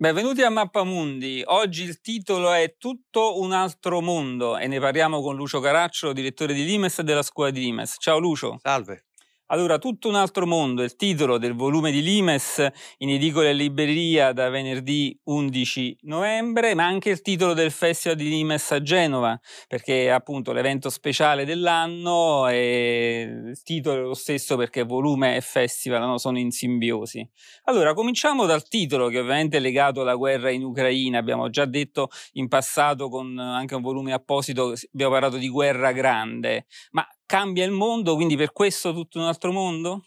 Benvenuti a Mappamundi. Oggi il titolo è Tutto un altro mondo e ne parliamo con Lucio Caraccio, direttore di Limes e della scuola di Limes. Ciao Lucio. Salve. Allora, tutto un altro mondo, il titolo del volume di Limes in edicola e libreria da venerdì 11 novembre, ma anche il titolo del Festival di Limes a Genova, perché è appunto l'evento speciale dell'anno e il titolo è lo stesso perché volume e festival no, sono in simbiosi. Allora, cominciamo dal titolo che ovviamente è legato alla guerra in Ucraina, abbiamo già detto in passato con anche un volume apposito, abbiamo parlato di guerra grande, ma cambia il mondo, quindi per questo tutto un altro mondo?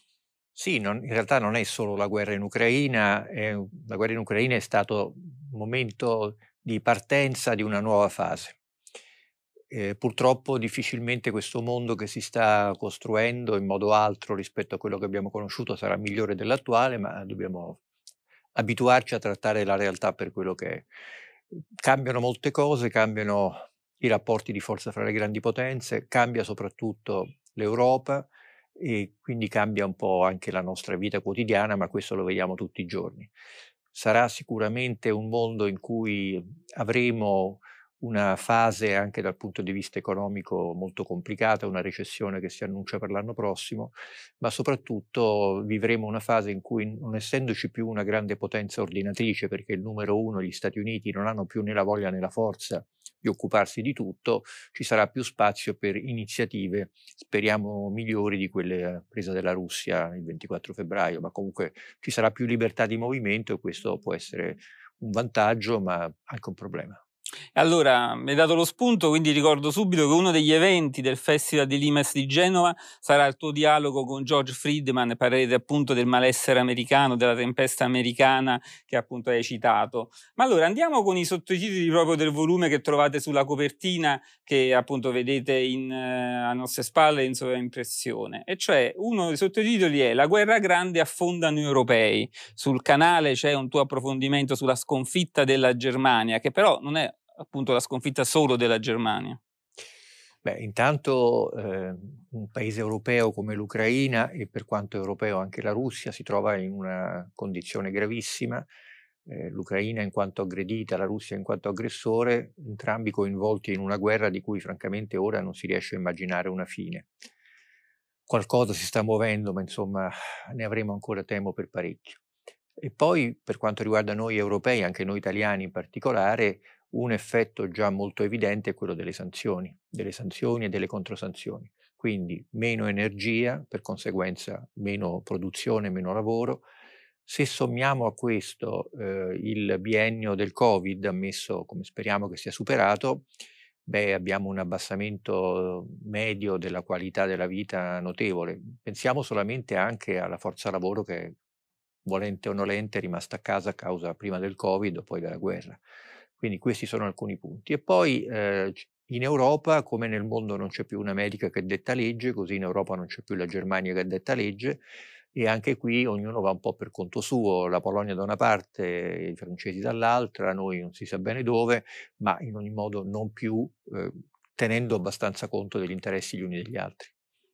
Sì, non, in realtà non è solo la guerra in Ucraina, è, la guerra in Ucraina è stato un momento di partenza di una nuova fase. Eh, purtroppo difficilmente questo mondo che si sta costruendo in modo altro rispetto a quello che abbiamo conosciuto sarà migliore dell'attuale, ma dobbiamo abituarci a trattare la realtà per quello che è. Cambiano molte cose, cambiano i rapporti di forza fra le grandi potenze, cambia soprattutto l'Europa e quindi cambia un po' anche la nostra vita quotidiana, ma questo lo vediamo tutti i giorni. Sarà sicuramente un mondo in cui avremo una fase anche dal punto di vista economico molto complicata, una recessione che si annuncia per l'anno prossimo, ma soprattutto vivremo una fase in cui non essendoci più una grande potenza ordinatrice, perché il numero uno, gli Stati Uniti, non hanno più né la voglia né la forza di occuparsi di tutto, ci sarà più spazio per iniziative, speriamo migliori di quelle prese dalla Russia il 24 febbraio, ma comunque ci sarà più libertà di movimento e questo può essere un vantaggio, ma anche un problema. Allora, mi hai dato lo spunto, quindi ricordo subito che uno degli eventi del Festival di Limes di Genova sarà il tuo dialogo con George Friedman, parlerete appunto del malessere americano, della tempesta americana che appunto hai citato. Ma allora andiamo con i sottotitoli proprio del volume che trovate sulla copertina che appunto vedete in, uh, a nostre spalle in sovraimpressione. E cioè uno dei sottotitoli è La guerra grande affondano gli europei. Sul canale c'è un tuo approfondimento sulla sconfitta della Germania, che però non è appunto la sconfitta solo della Germania? Beh, intanto eh, un paese europeo come l'Ucraina e per quanto europeo anche la Russia si trova in una condizione gravissima. Eh, L'Ucraina in quanto aggredita, la Russia in quanto aggressore, entrambi coinvolti in una guerra di cui francamente ora non si riesce a immaginare una fine. Qualcosa si sta muovendo, ma insomma ne avremo ancora temo per parecchio. E poi per quanto riguarda noi europei, anche noi italiani in particolare, un effetto già molto evidente è quello delle sanzioni, delle sanzioni e delle controsanzioni. Quindi meno energia, per conseguenza meno produzione, meno lavoro. Se sommiamo a questo eh, il biennio del Covid, ammesso come speriamo che sia superato, beh, abbiamo un abbassamento medio della qualità della vita notevole. Pensiamo solamente anche alla forza lavoro che, volente o nolente, è rimasta a casa a causa prima del Covid o poi della guerra. Quindi questi sono alcuni punti. E poi eh, in Europa, come nel mondo non c'è più un'America che detta legge, così in Europa non c'è più la Germania che detta legge, e anche qui ognuno va un po' per conto suo, la Polonia da una parte, i francesi dall'altra, noi non si sa bene dove, ma in ogni modo non più eh, tenendo abbastanza conto degli interessi gli uni degli altri.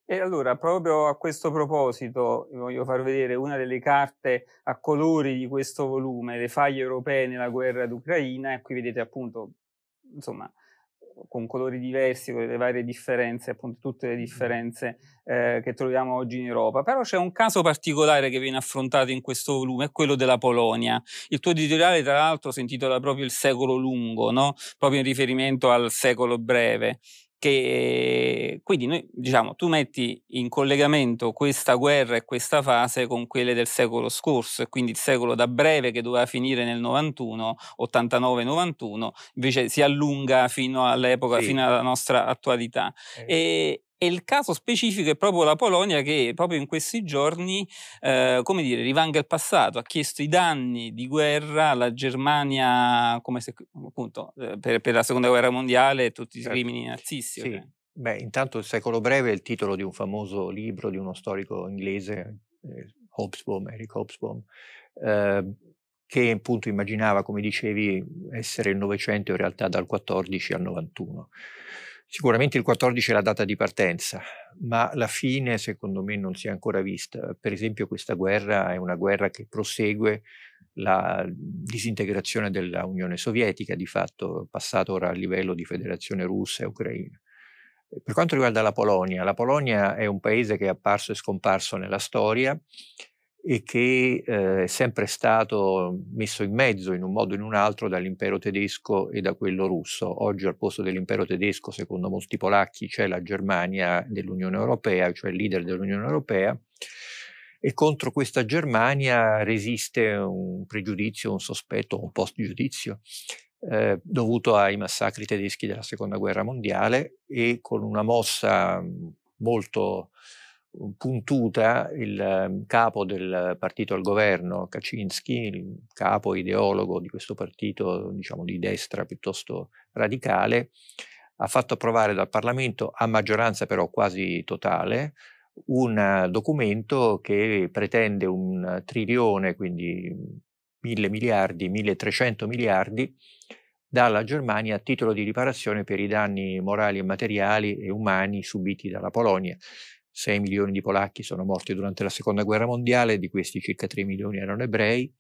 E allora, proprio a questo proposito, vi voglio far vedere una delle carte a colori di questo volume, le faglie europee nella guerra d'Ucraina, e qui vedete appunto, insomma, con colori diversi, con le varie differenze, appunto tutte le differenze eh, che troviamo oggi in Europa. Però c'è un caso particolare che viene affrontato in questo volume, è quello della Polonia. Il tuo editoriale, tra l'altro, si intitola proprio Il secolo lungo, no? proprio in riferimento al secolo breve che quindi noi diciamo tu metti in collegamento questa guerra e questa fase con quelle del secolo scorso e quindi il secolo da breve che doveva finire nel 91 89-91 invece si allunga fino all'epoca sì. fino alla nostra attualità eh. e, e il caso specifico è proprio la Polonia che proprio in questi giorni, eh, come dire, rivanga il passato, ha chiesto i danni di guerra alla Germania come se, appunto, eh, per, per, la seconda guerra mondiale e tutti i certo. crimini nazisti. Sì. Okay. Beh, intanto il secolo breve è il titolo di un famoso libro di uno storico inglese, eh, Hobsbawm, Eric Hobsbawm, eh, che appunto immaginava, come dicevi, essere il Novecento in realtà dal 14 al 91. Sicuramente il 14 è la data di partenza, ma la fine secondo me non si è ancora vista. Per esempio questa guerra è una guerra che prosegue la disintegrazione dell'Unione Sovietica, di fatto passato ora a livello di federazione russa e ucraina. Per quanto riguarda la Polonia, la Polonia è un paese che è apparso e scomparso nella storia e che eh, è sempre stato messo in mezzo in un modo o in un altro dall'impero tedesco e da quello russo. Oggi al posto dell'impero tedesco, secondo molti polacchi, c'è la Germania dell'Unione Europea, cioè il leader dell'Unione Europea, e contro questa Germania resiste un pregiudizio, un sospetto, un post-giudizio eh, dovuto ai massacri tedeschi della seconda guerra mondiale e con una mossa molto puntuta il ehm, capo del partito al governo, Kaczynski, il capo ideologo di questo partito diciamo di destra piuttosto radicale, ha fatto approvare dal Parlamento a maggioranza però quasi totale un documento che pretende un trilione, quindi mille miliardi, 1300 miliardi dalla Germania a titolo di riparazione per i danni morali e materiali e umani subiti dalla Polonia. 6 milioni di polacchi sono morti durante la seconda guerra mondiale, di questi circa 3 milioni erano ebrei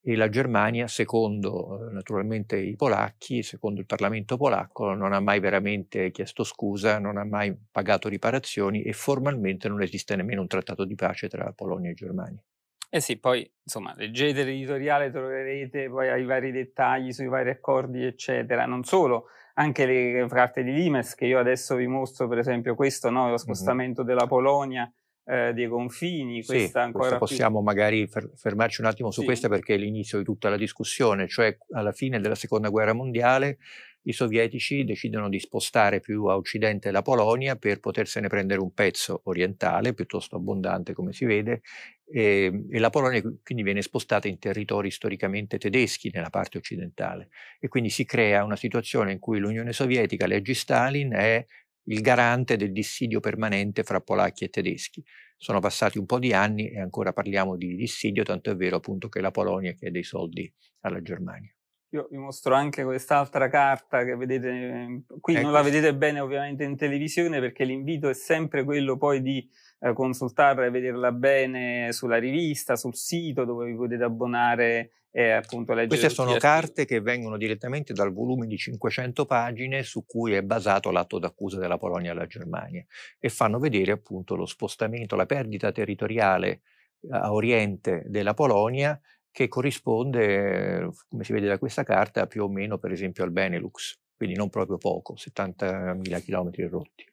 e la Germania, secondo eh, naturalmente i polacchi, secondo il Parlamento polacco, non ha mai veramente chiesto scusa, non ha mai pagato riparazioni e formalmente non esiste nemmeno un trattato di pace tra Polonia e Germania. Eh sì, poi insomma, leggete l'editoriale, troverete poi i vari dettagli sui vari accordi, eccetera. Non solo, anche le carte di Limes, che io adesso vi mostro, per esempio, questo, no, lo spostamento mm-hmm. della Polonia eh, dei confini. Sì, ancora possiamo più... magari fermarci un attimo su sì. questa perché è l'inizio di tutta la discussione, cioè alla fine della seconda guerra mondiale i sovietici decidono di spostare più a occidente la Polonia per potersene prendere un pezzo orientale, piuttosto abbondante come si vede, e, ehm, e, la Polonia quindi viene spostata in territori storicamente tedeschi nella parte occidentale e quindi si crea una situazione in cui l'Unione Sovietica, leggi Stalin, è il garante del dissidio permanente fra polacchi e tedeschi. Sono passati un po' di anni e ancora parliamo di dissidio, tanto è vero appunto che la Polonia chiede i soldi alla Germania. Io vi mostro anche quest'altra carta che vedete qui, ecco. non la vedete bene ovviamente in televisione perché l'invito è sempre quello poi di eh, consultarla e vederla bene sulla rivista, sul sito dove vi potete abbonare e appunto leggere. Queste sono carte che vengono direttamente dal volume di 500 pagine su cui è basato l'atto d'accusa della Polonia alla Germania e fanno vedere appunto lo spostamento, la perdita territoriale a oriente della Polonia che corrisponde, come si vede da questa carta, più o meno per esempio al Benelux, quindi non proprio poco, 70.000 km rotti.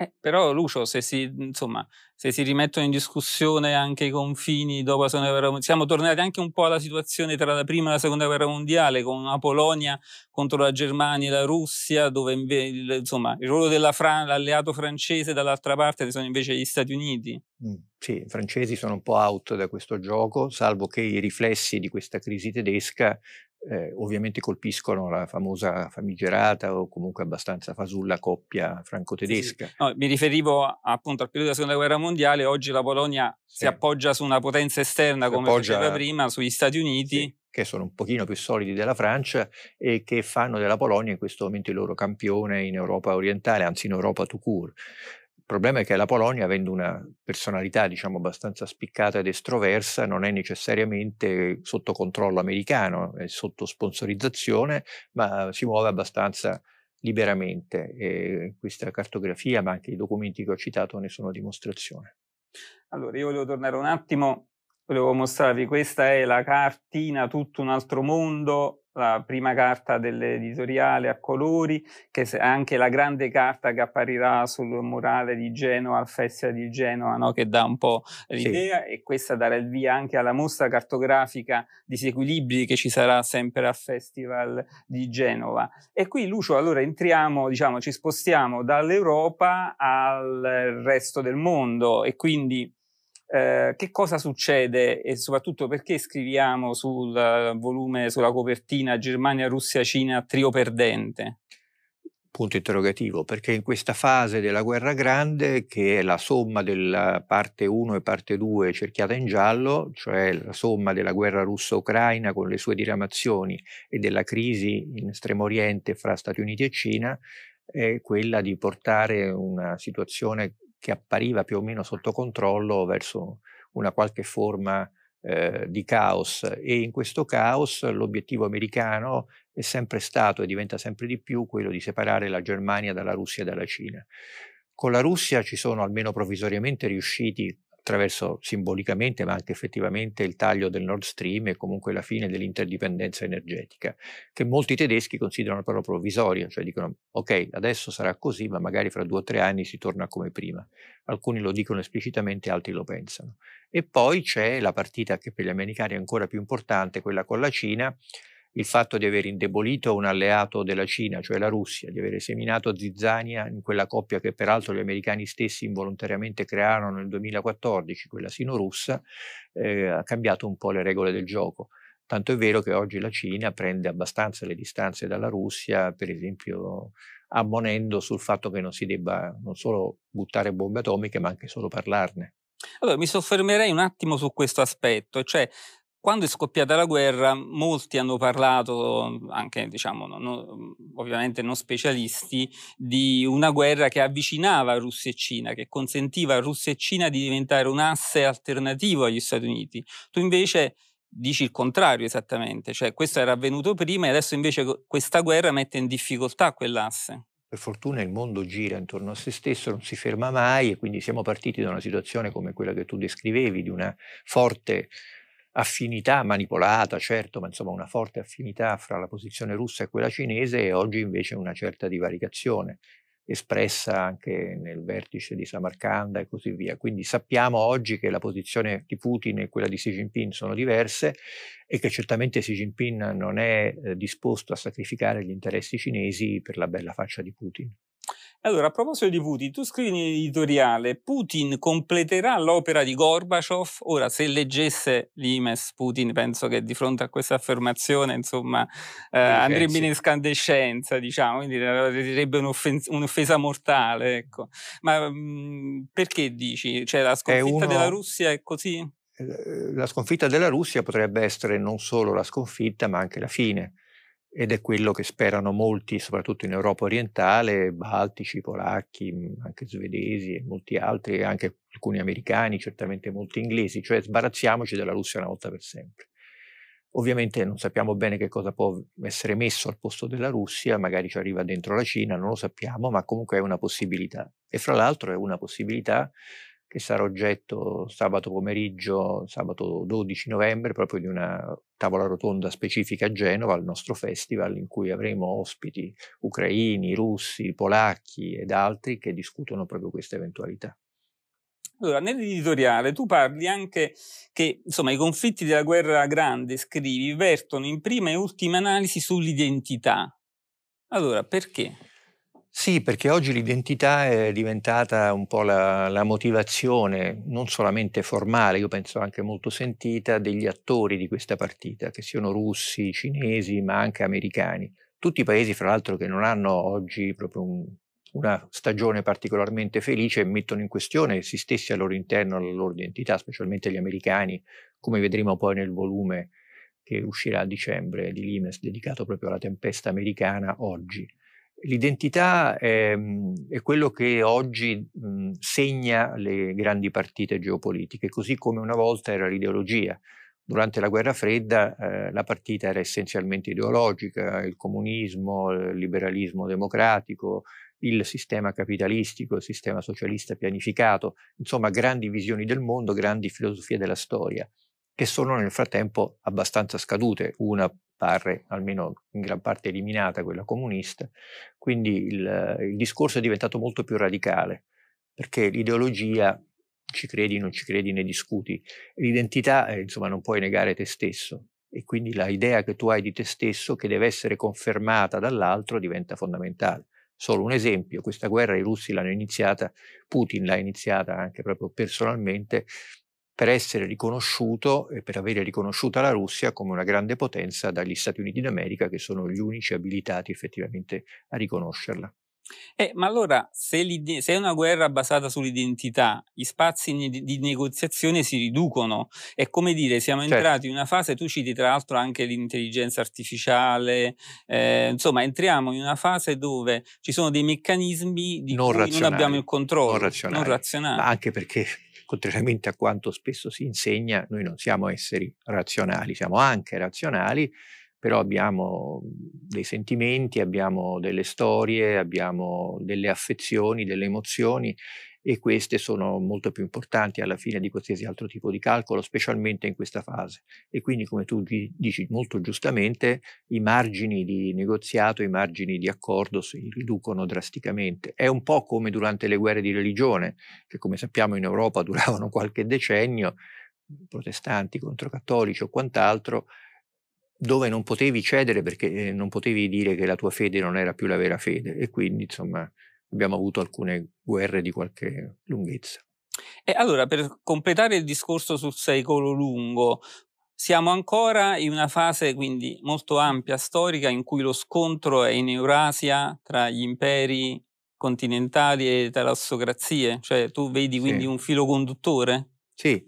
Eh, però Lucio, se si, insomma, se si rimettono in discussione anche i confini dopo la seconda guerra mondiale, siamo tornati anche un po' alla situazione tra la prima e la seconda guerra mondiale, con una Polonia contro la Germania e la Russia, dove invece, insomma, il ruolo dell'alleato francese dall'altra parte sono invece gli Stati Uniti. Mm, sì, i francesi sono un po' out da questo gioco, salvo che i riflessi di questa crisi tedesca eh, ovviamente colpiscono la famosa famigerata o comunque abbastanza fasulla coppia franco-tedesca. Sì, sì. No, mi riferivo appunto al periodo della seconda guerra mondiale, oggi la Polonia sì. si appoggia su una potenza esterna si come appoggia, faceva prima, sugli Stati Uniti. che sono un pochino più solidi della Francia e che fanno della Polonia in questo momento il loro campione in Europa orientale, anzi in Europa tout court. Problema è che la Polonia, avendo una personalità diciamo abbastanza spiccata ed estroversa, non è necessariamente sotto controllo americano, è sotto sponsorizzazione, ma si muove abbastanza liberamente e questa cartografia, ma anche i documenti che ho citato ne sono dimostrazione. Allora, io volevo tornare un attimo, volevo mostrarvi, questa è la cartina Tutto un altro mondo la prima carta dell'editoriale a colori, che è anche la grande carta che apparirà sul murale di Genova al Festival di Genova, no? che dà un po' l'idea, sì. e questa darà il via anche alla mostra cartografica disequilibri che ci sarà sempre al Festival di Genova. E qui, Lucio, allora entriamo, diciamo, ci spostiamo dall'Europa al resto del mondo e quindi eh, che cosa succede e soprattutto perché scriviamo sul volume, sulla copertina Germania, Russia, Cina, trio perdente? Punto interrogativo, perché in questa fase della guerra grande, che è la somma della parte 1 e parte 2 cerchiata in giallo, cioè la somma della guerra russo-ucraina con le sue diramazioni e della crisi in Estremo Oriente fra Stati Uniti e Cina, è quella di portare una situazione che appariva più o meno sotto controllo verso una qualche forma eh, di caos e in questo caos l'obiettivo americano è sempre stato e diventa sempre di più quello di separare la Germania dalla Russia e dalla Cina. Con la Russia ci sono almeno provvisoriamente riusciti attraverso simbolicamente ma anche effettivamente il taglio del Nord Stream e comunque la fine dell'interdipendenza energetica, che molti tedeschi considerano però provvisoria, cioè dicono ok adesso sarà così ma magari fra due o tre anni si torna come prima. Alcuni lo dicono esplicitamente, altri lo pensano. E poi c'è la partita che per gli americani è ancora più importante, quella con la Cina, il fatto di aver indebolito un alleato della Cina, cioè la Russia, di aver seminato zizzania in quella coppia che peraltro gli americani stessi involontariamente crearono nel 2014, quella sino-russa, eh, ha cambiato un po' le regole del gioco. Tanto è vero che oggi la Cina prende abbastanza le distanze dalla Russia, per esempio ammonendo sul fatto che non si debba non solo buttare bombe atomiche, ma anche solo parlarne. Allora, mi soffermerei un attimo su questo aspetto, cioè quando è scoppiata la guerra, molti hanno parlato, anche diciamo, no, no, ovviamente non specialisti, di una guerra che avvicinava Russia e Cina, che consentiva a Russia e Cina di diventare un asse alternativo agli Stati Uniti. Tu invece dici il contrario esattamente, cioè questo era avvenuto prima e adesso invece questa guerra mette in difficoltà quell'asse. Per fortuna il mondo gira intorno a se stesso, non si ferma mai e quindi siamo partiti da una situazione come quella che tu descrivevi, di una forte affinità manipolata, certo, ma insomma una forte affinità fra la posizione russa e quella cinese e oggi invece una certa divaricazione espressa anche nel vertice di Samarcanda e così via. Quindi sappiamo oggi che la posizione di Putin e quella di Xi Jinping sono diverse e che certamente Xi Jinping non è eh, disposto a sacrificare gli interessi cinesi per la bella faccia di Putin. Allora, a proposito di Putin, tu scrivi in editoriale, Putin completerà l'opera di Gorbaciov. Ora, se leggesse l'Imes Putin, penso che di fronte a questa affermazione, insomma, eh, andrebbe in escandescenza, diciamo, quindi direbbe un'offesa mortale, ecco. Ma mh, mm, perché dici? Cioè, la sconfitta uno... della Russia è così? Eh, la sconfitta della Russia potrebbe essere non solo la sconfitta, ma anche la fine ed è quello che sperano molti, soprattutto in Europa orientale, baltici, polacchi, mhmm, anche svedesi e molti altri, anche alcuni americani, certamente molti inglesi, cioè sbarazziamoci della Russia una volta per sempre. Ovviamente non sappiamo bene che cosa può essere messo al posto della Russia, magari ci arriva dentro la Cina, non lo sappiamo, ma comunque è una possibilità. E fra l'altro è una possibilità che sarà oggetto sabato pomeriggio, sabato 12 novembre, proprio di una tavola rotonda specifica a Genova, al nostro festival, in cui avremo ospiti ucraini, russi, polacchi ed altri che discutono proprio questa eventualità. Allora, nell'editoriale tu parli anche che insomma, i conflitti della guerra grande, scrivi, vertono in prima e ultima analisi sull'identità. Allora, perché? Sì, perché oggi l'identità è diventata un po' la, la, motivazione, non solamente formale, io penso anche molto sentita, degli attori di questa partita, che siano russi, cinesi, ma anche americani. Tutti i paesi, fra l'altro, che non hanno oggi proprio un, una stagione particolarmente felice mettono in questione essi stessi al loro interno la loro identità, specialmente gli americani, come vedremo poi nel volume che uscirà a dicembre di Limes dedicato proprio alla tempesta americana oggi. L'identità è, mhmm, è, quello che oggi mh, mhmm, segna le grandi partite geopolitiche, così come una volta era l'ideologia. Durante la guerra fredda eh, la partita era essenzialmente ideologica, il comunismo, il liberalismo democratico, il sistema capitalistico, il sistema socialista pianificato, insomma grandi visioni del mondo, grandi filosofie della storia, che sono nel frattempo abbastanza scadute. Una pare almeno in gran parte eliminata quella comunista, quindi il, il discorso è diventato molto più radicale, perché l'ideologia ci credi, non ci credi, ne discuti. L'identità, eh, insomma, non puoi negare te stesso e quindi la idea che tu hai di te stesso, che deve essere confermata dall'altro, diventa fondamentale. Solo un esempio, questa guerra i russi l'hanno iniziata, Putin l'ha iniziata anche proprio personalmente per essere riconosciuto e per avere riconosciuta la Russia come una grande potenza dagli Stati Uniti d'America che sono gli unici abilitati effettivamente a riconoscerla. Eh, ma allora, se, se, è una guerra basata sull'identità, gli spazi di, negoziazione si riducono. È come dire, siamo certo. entrati in una fase, tu citi tra l'altro anche l'intelligenza artificiale, eh, insomma, entriamo in una fase dove ci sono dei meccanismi di non cui non abbiamo il controllo. Non razionali. Non razionali. anche perché contrariamente a quanto spesso si insegna, noi non siamo esseri razionali, siamo anche razionali, però abbiamo dei sentimenti, abbiamo delle storie, abbiamo delle affezioni, delle emozioni e queste sono molto più importanti alla fine di qualsiasi altro tipo di calcolo, specialmente in questa fase. E quindi, come tu dici molto giustamente, i margini di negoziato, i margini di accordo si riducono drasticamente. È un po' come durante le guerre di religione, che come sappiamo in Europa duravano qualche decennio, protestanti contro cattolici o quant'altro, dove non potevi cedere perché eh, non potevi dire che la tua fede non era più la vera fede e quindi insomma abbiamo avuto alcune guerre di qualche lunghezza. E allora per completare il discorso sul secolo lungo, siamo ancora in una fase quindi molto ampia storica in cui lo scontro è in Eurasia tra gli imperi continentali e le talassocrazie, cioè tu vedi quindi sì. un filo conduttore? Sì,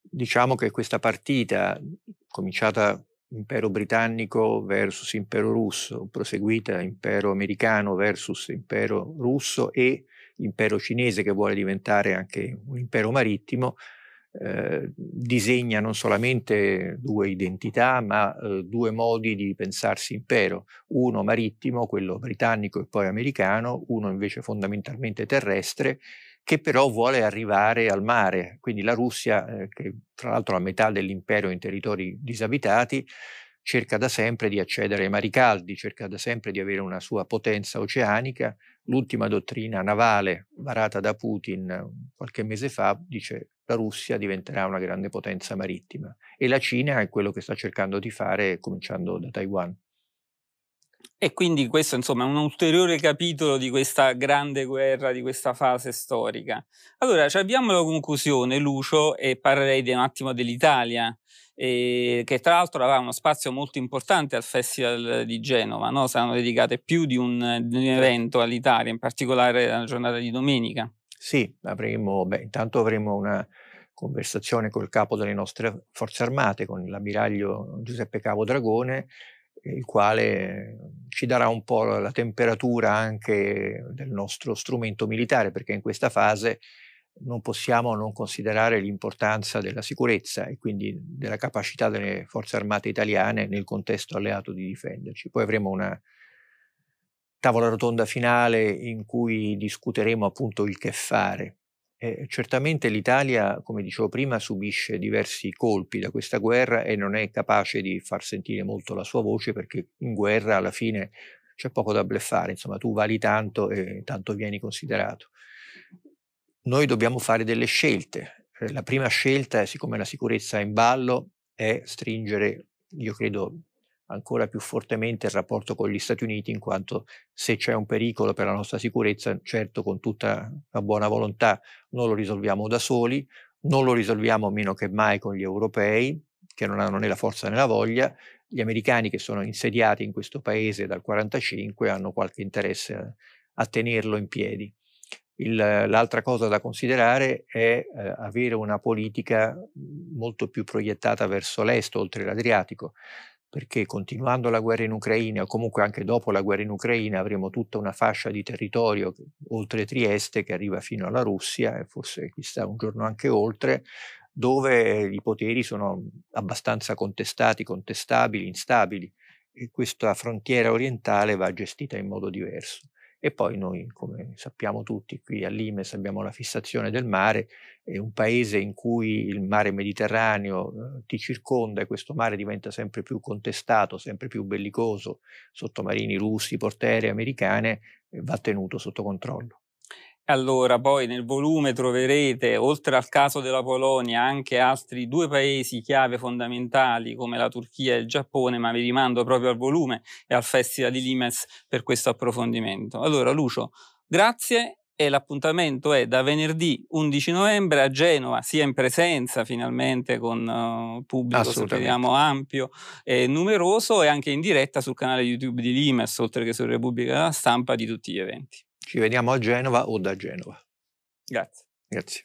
diciamo che questa partita cominciata impero britannico versus impero russo, proseguita impero americano versus impero russo e impero cinese che vuole diventare anche un impero marittimo, eh, disegna non solamente due identità, ma eh, due modi di pensarsi impero, uno marittimo, quello britannico e poi americano, uno invece fondamentalmente terrestre, che però vuole arrivare al mare. Quindi la Russia, eh, che tra l'altro ha metà dell'impero in territori disabitati, cerca da sempre di accedere ai mari caldi, cerca da sempre di avere una sua potenza oceanica. L'ultima dottrina navale varata da Putin qualche mese fa dice la Russia diventerà una grande potenza marittima e la Cina è quello che sta cercando di fare cominciando da Taiwan. E quindi questo insomma è un ulteriore capitolo di questa grande guerra, di questa fase storica. Allora, abbiamo la conclusione, Lucio, e parlerei di un attimo dell'Italia, eh, che tra l'altro aveva uno spazio molto importante al Festival di Genova, no? saranno dedicate più di un, di un evento all'Italia, in particolare la giornata di domenica. Sì, avremo, beh, intanto avremo una conversazione col capo delle nostre forze armate, con l'ammiraglio Giuseppe Cavo Dragone, il quale ci darà un po' la temperatura anche del nostro strumento militare, perché in questa fase non possiamo non considerare l'importanza della sicurezza e quindi della capacità delle forze armate italiane nel contesto alleato di difenderci. Poi avremo una tavola rotonda finale in cui discuteremo appunto il che fare eh, certamente l'Italia, come dicevo prima, subisce diversi colpi da questa guerra e non è capace di far sentire molto la sua voce perché in guerra alla fine c'è poco da bleffare, insomma tu vali tanto e tanto vieni considerato. Noi dobbiamo fare delle scelte. Eh, la prima scelta, siccome la sicurezza è in ballo, è stringere, io credo, ancora più fortemente il rapporto con gli Stati Uniti, in quanto se c'è un pericolo per la nostra sicurezza, certo con tutta la buona volontà non lo risolviamo da soli, non lo risolviamo meno che mai con gli europei, che non hanno né la forza né la voglia, gli americani che sono insediati in questo paese dal 1945 hanno qualche interesse a, a tenerlo in piedi. Il, l'altra cosa da considerare è eh, avere una politica molto più proiettata verso l'est, oltre l'Adriatico perché continuando la guerra in Ucraina o comunque anche dopo la guerra in Ucraina avremo tutta una fascia di territorio oltre Trieste che arriva fino alla Russia e forse chissà un giorno anche oltre, dove i poteri sono abbastanza contestati, contestabili, instabili e questa frontiera orientale va gestita in modo diverso. E poi noi, come sappiamo tutti, qui all'Imes abbiamo la fissazione del mare, è un paese in cui il mare Mediterraneo eh, ti circonda e questo mare diventa sempre più contestato, sempre più bellicoso, sottomarini russi, portaerei americane, eh, va tenuto sotto controllo. Allora, poi nel volume troverete, oltre al caso della Polonia, anche altri due paesi chiave fondamentali come la Turchia e il Giappone, ma vi rimando proprio al volume e al Festival di Limes per questo approfondimento. Allora, Lucio, grazie e l'appuntamento è da venerdì 11 novembre a Genova, sia in presenza finalmente con uh, pubblico speriamo ampio e numeroso e anche in diretta sul canale YouTube di Limes, oltre che su Repubblica della Stampa di tutti gli eventi. Ci vediamo a Genova o da Genova. Grazie. Grazie.